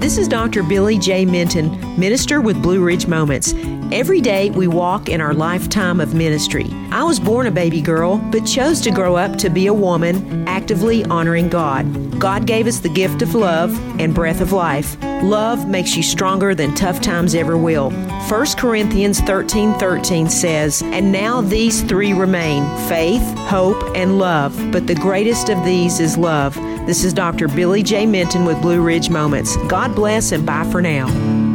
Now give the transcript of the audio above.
This is Dr. Billie J. Minton, minister with Blue Ridge Moments. Every day we walk in our lifetime of ministry. I was born a baby girl, but chose to grow up to be a woman, actively honoring God. God gave us the gift of love and breath of life. Love makes you stronger than tough times ever will. 1 Corinthians 13 13 says, And now these three remain faith, hope, and love, but the greatest of these is love. This is Dr. Billie J. Minton with Blue Ridge Moments. God bless and bye for now.